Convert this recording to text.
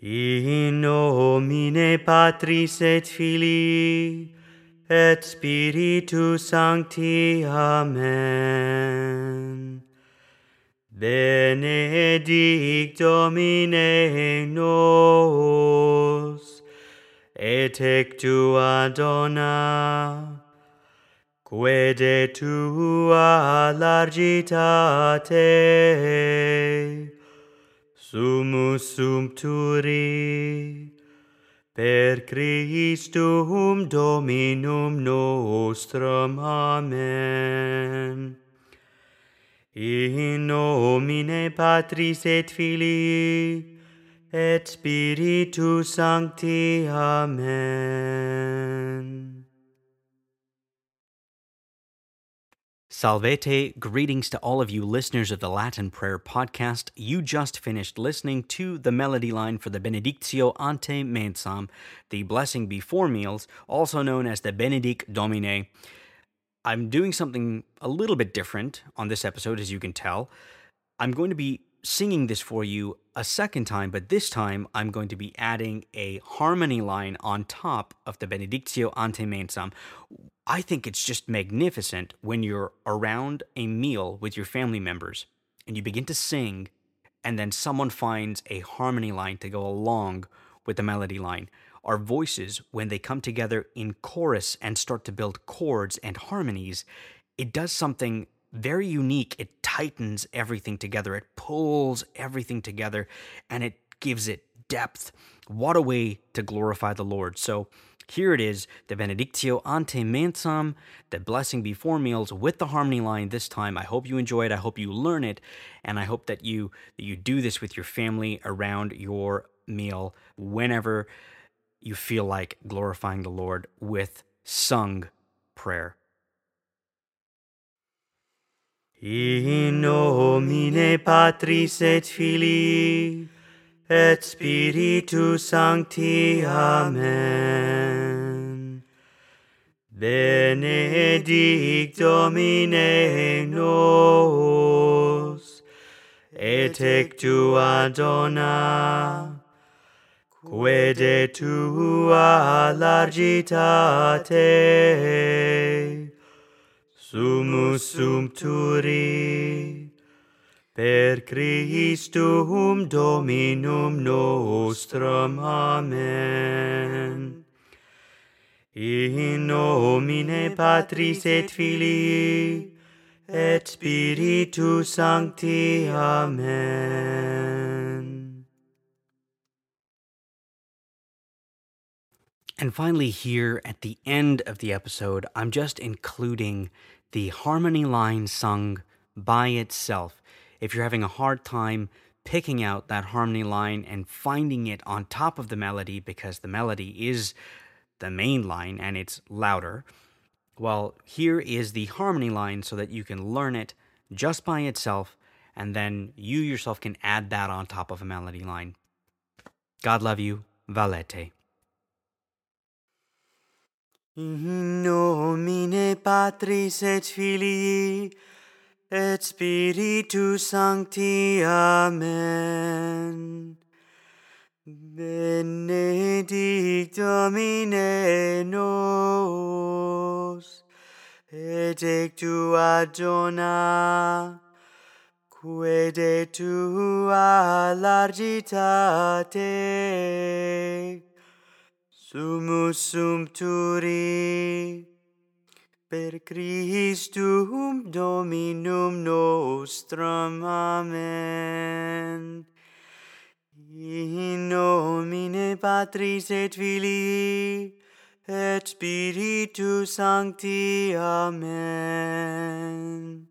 In nomine Patris et Filii et Spiritus Sancti. Amen. Benedict Domine nos et ec tua dona quae tua largitate Sumus sumpturi per Christum Dominum nostrum. Amen. In nomine Patris et Filii et Spiritus Sancti. Amen. Salvete, greetings to all of you listeners of the Latin Prayer Podcast. You just finished listening to the melody line for the Benedictio ante mensam, the blessing before meals, also known as the Benedic Domine. I'm doing something a little bit different on this episode, as you can tell. I'm going to be singing this for you a second time, but this time I'm going to be adding a harmony line on top of the Benedictio ante mensam. I think it's just magnificent when you're around a meal with your family members and you begin to sing, and then someone finds a harmony line to go along with the melody line. Our voices, when they come together in chorus and start to build chords and harmonies, it does something very unique. It tightens everything together, it pulls everything together, and it gives it depth. What a way to glorify the Lord. So, here it is, the Benedictio ante mensam, the blessing before meals with the harmony line this time. I hope you enjoy it. I hope you learn it, and I hope that you that you do this with your family around your meal whenever you feel like glorifying the Lord with sung prayer. In nomine Patris et Filii et Spiritus Sancti. Amen. Benedict Domine nos et ec tua dona quae de tua largitate sumus sumpturi, per Christum Dominum nostrum. Amen. In nomine Patris et Filii et Spiritus Sancti. Amen. And finally, here at the end of the episode, I'm just including the harmony line sung by itself. If you're having a hard time picking out that harmony line and finding it on top of the melody because the melody is the main line and it's louder, well, here is the harmony line so that you can learn it just by itself and then you yourself can add that on top of a melody line. God love you, Valete. Mm-hmm, In nomine Patris et Filii et Spiritus Sancti. Amen. Benedict Domine nos, et ec adona, quae de tua largitate, sumus sumpturi, Per Christum Dominum nostrum. Amen. In nomine Patris et Filii et Spiritus Sancti. Amen.